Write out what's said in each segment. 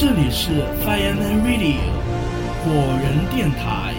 这里是 Fireman Radio 火人电台。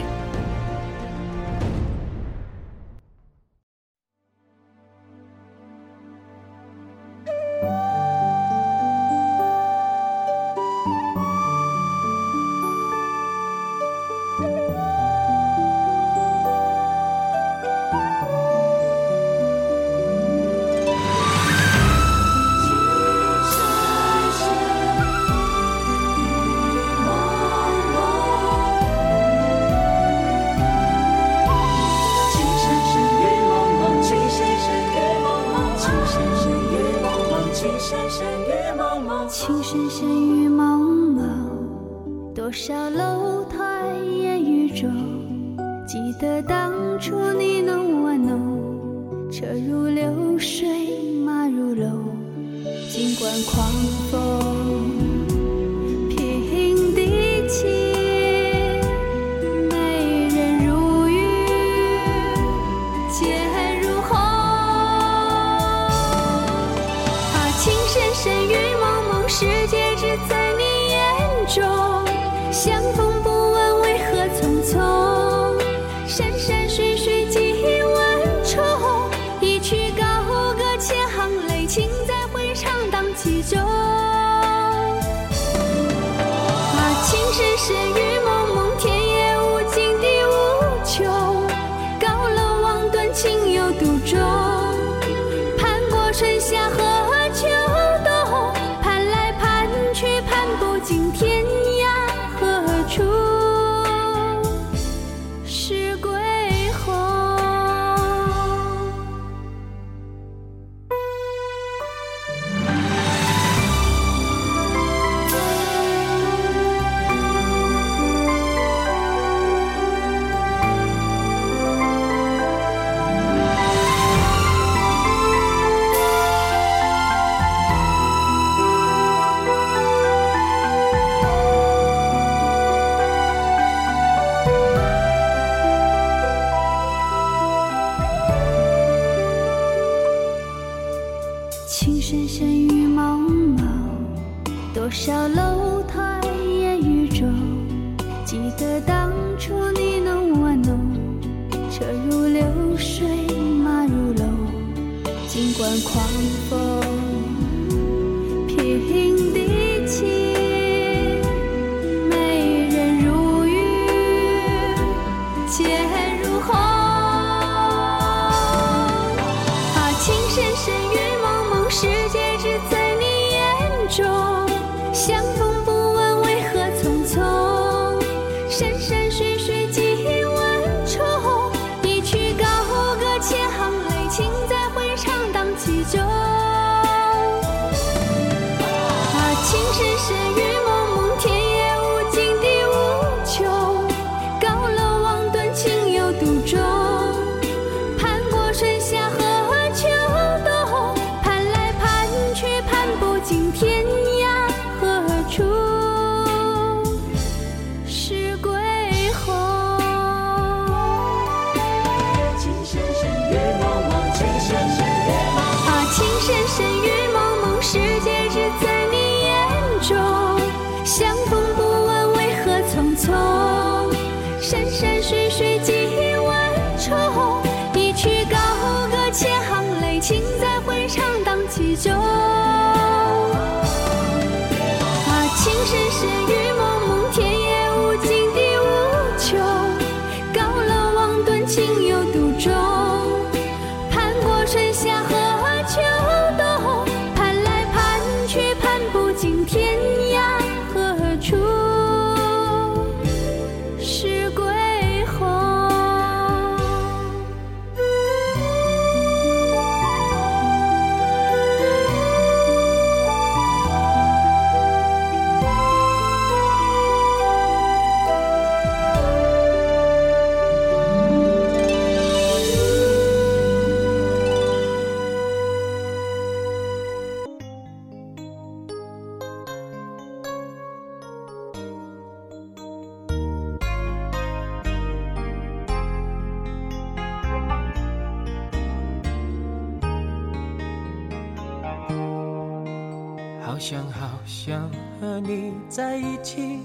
在一起，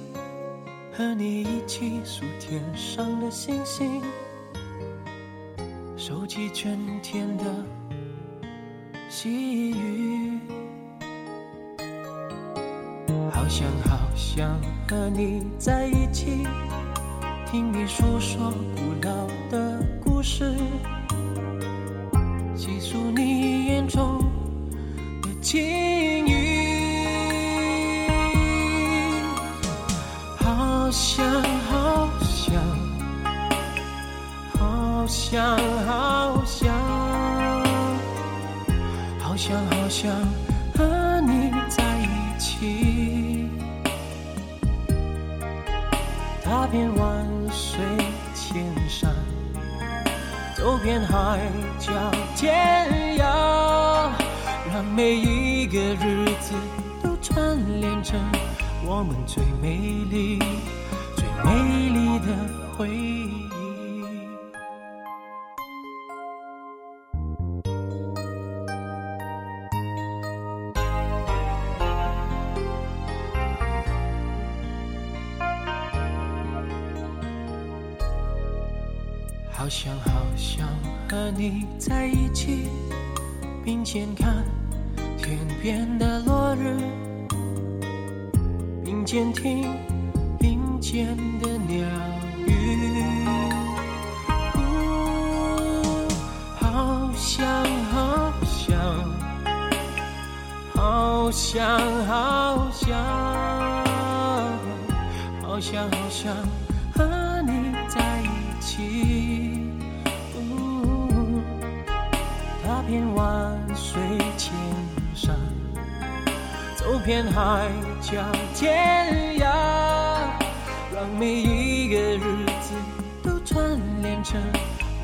和你一起数天上的星星，收集春天的细雨。好想好想和你在一起，听你诉说古老的故事，好想好想，好想好想，好想好想和你在一起。踏遍万水千山，走遍海角天涯，让每一个日子都串联成我们最美丽、最美丽的回忆。好想好想和你在一起，并肩看天边的落日，并肩听好想好想，好想好想和你在一起。呜踏遍万水千山，走遍海角天涯，让每一个日子都串联成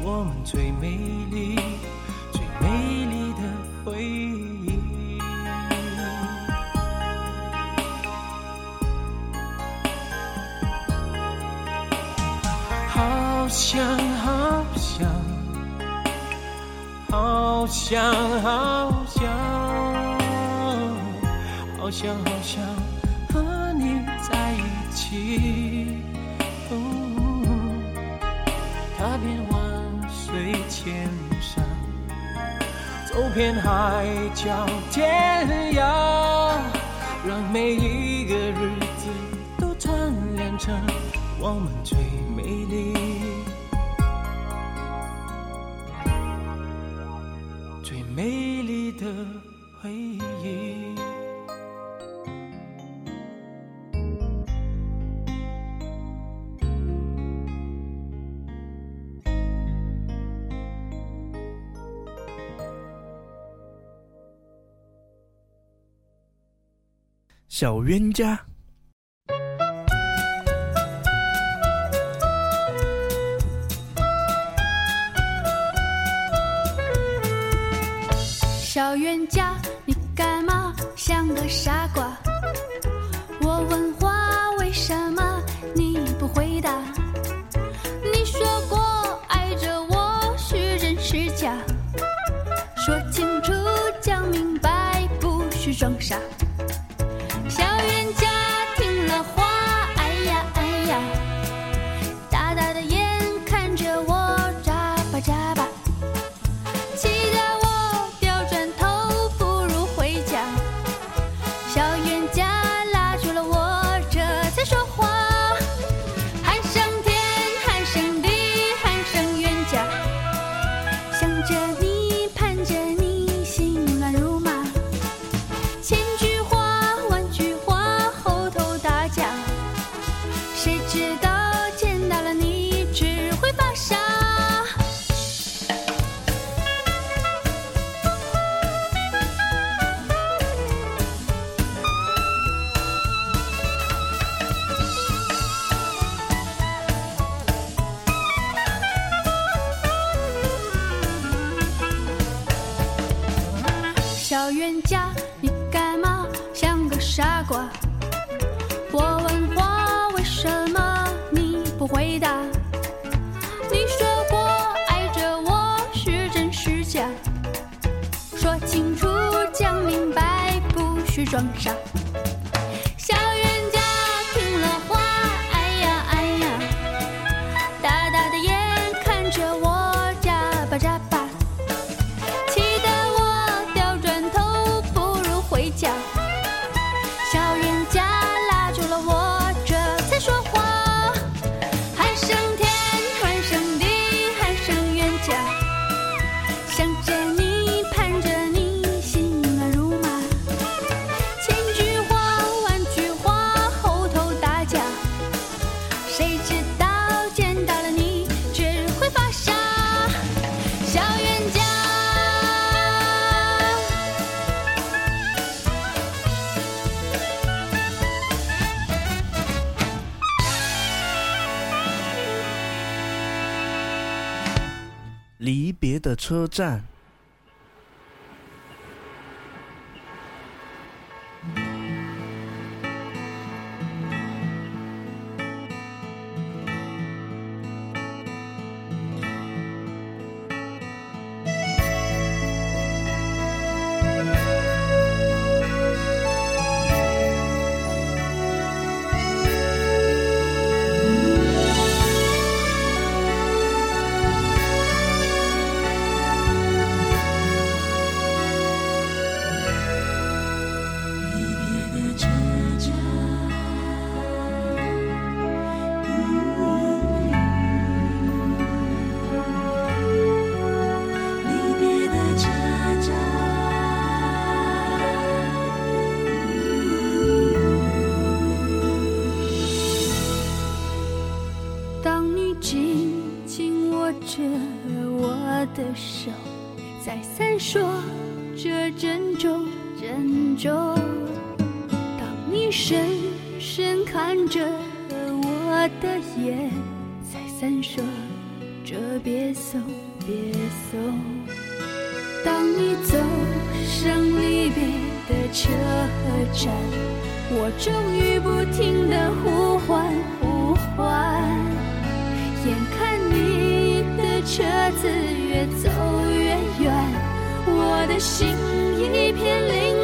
我们最美丽、想好想，好想好想，好想好想和你在一起。哦踏遍万水千山，走遍海角天涯，让每一个日子都串联成我们最美丽、的回忆。小冤家，站。雨不停的呼唤呼唤，眼看你的车子越走越远，我的心一片凌乱。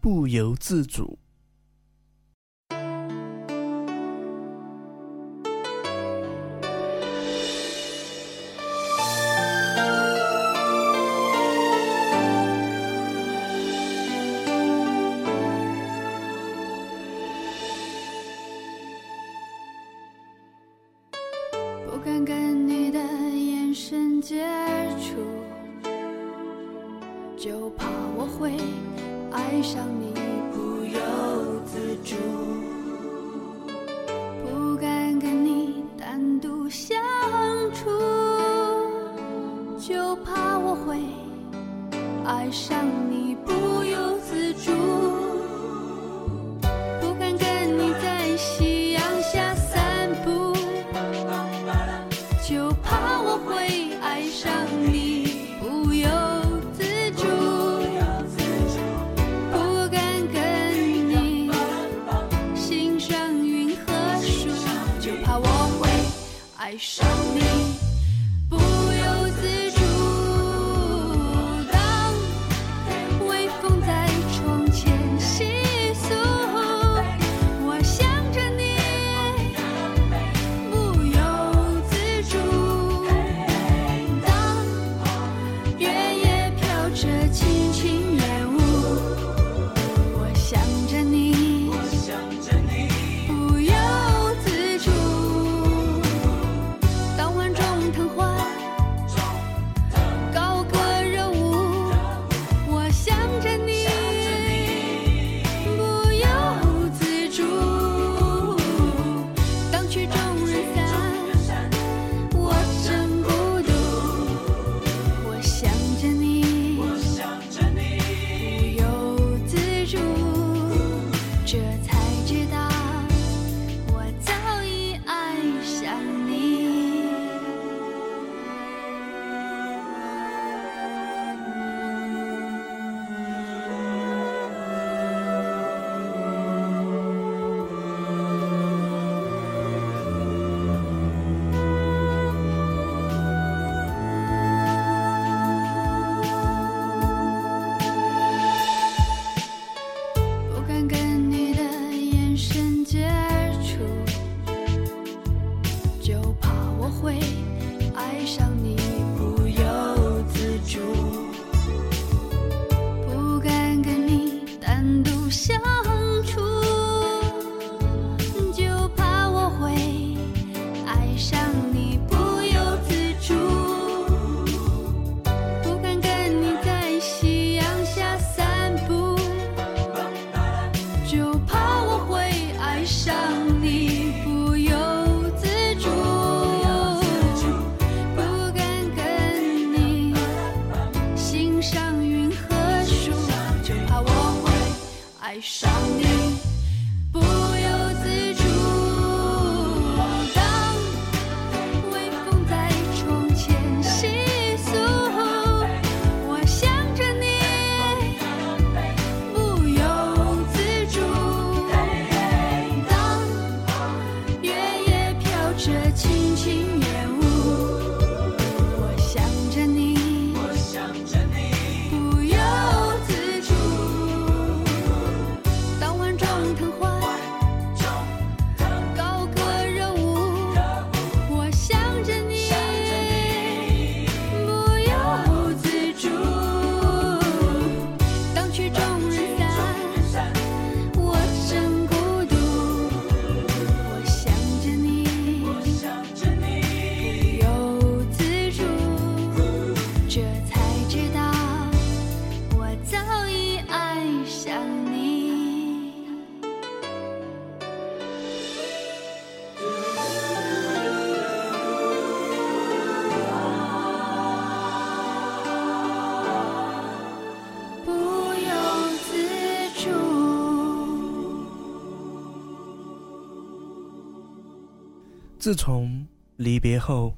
不由自主。爱上你。自从离别后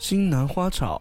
新南花草。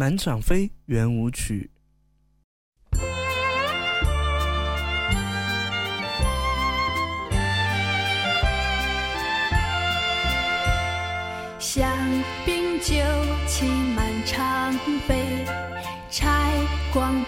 满场飞圆舞曲。香槟酒气满场飞拆光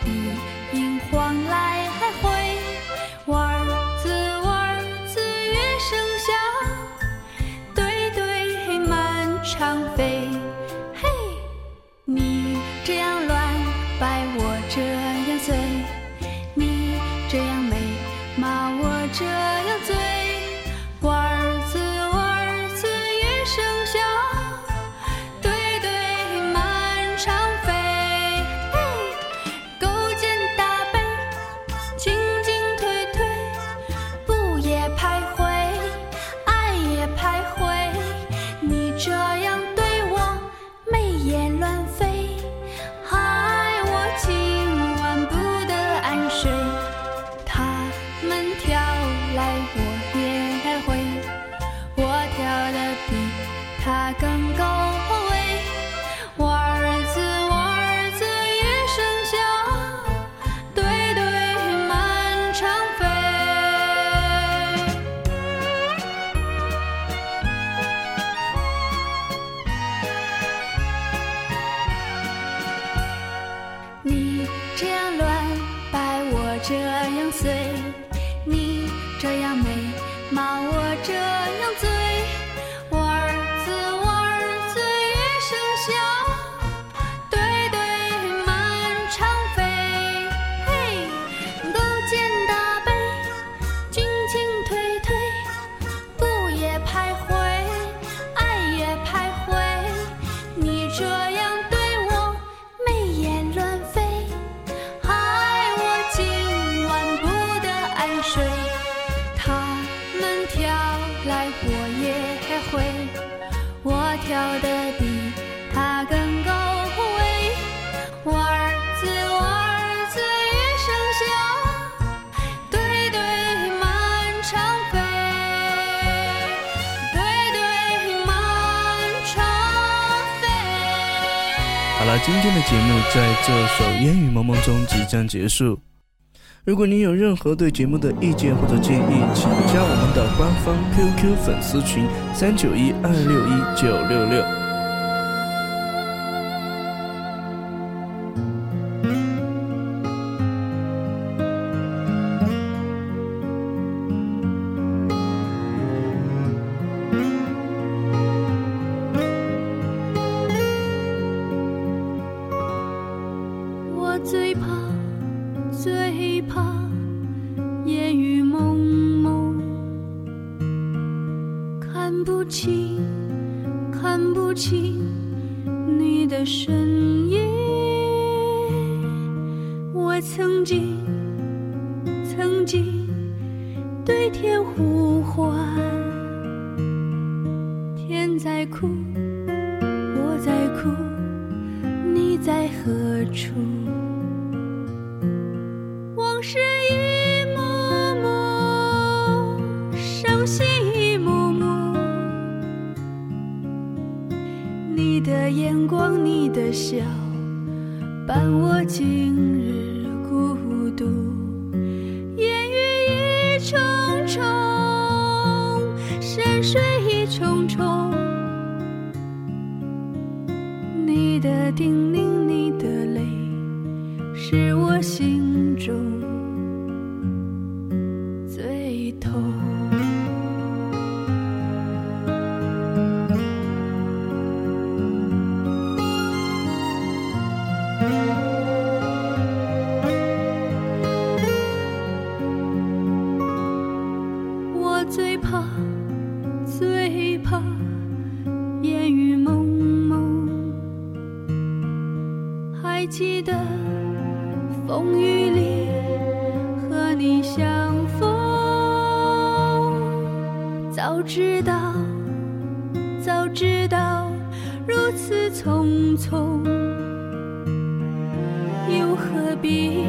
更高今天的节目在这首《烟雨蒙蒙》中即将结束。如果您有任何对节目的意见或者建议，请加我们的官方 QQ 粉丝群三九一二六一九六六。天在哭，我在哭。你在何处？往事一幕幕，伤心一幕幕。你的眼光，你的笑，伴我今日和你相逢。早知道，早知道如此匆匆，又何必，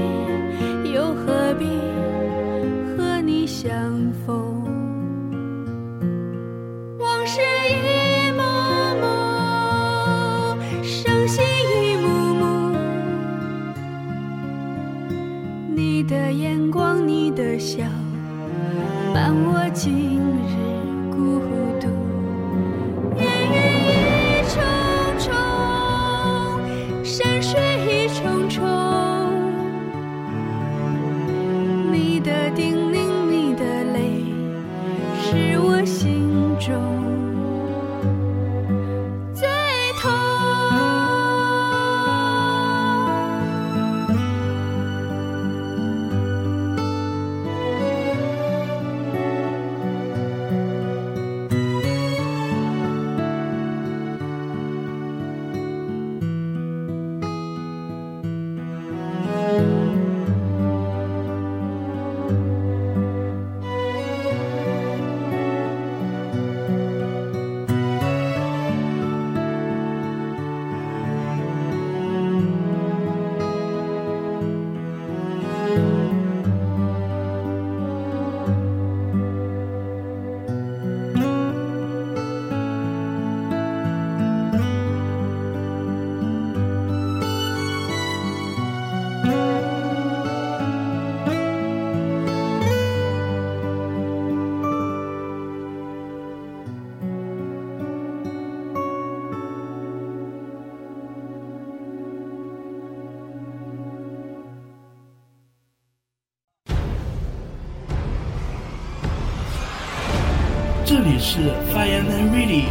是 Fireman Radio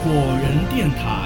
火人电台。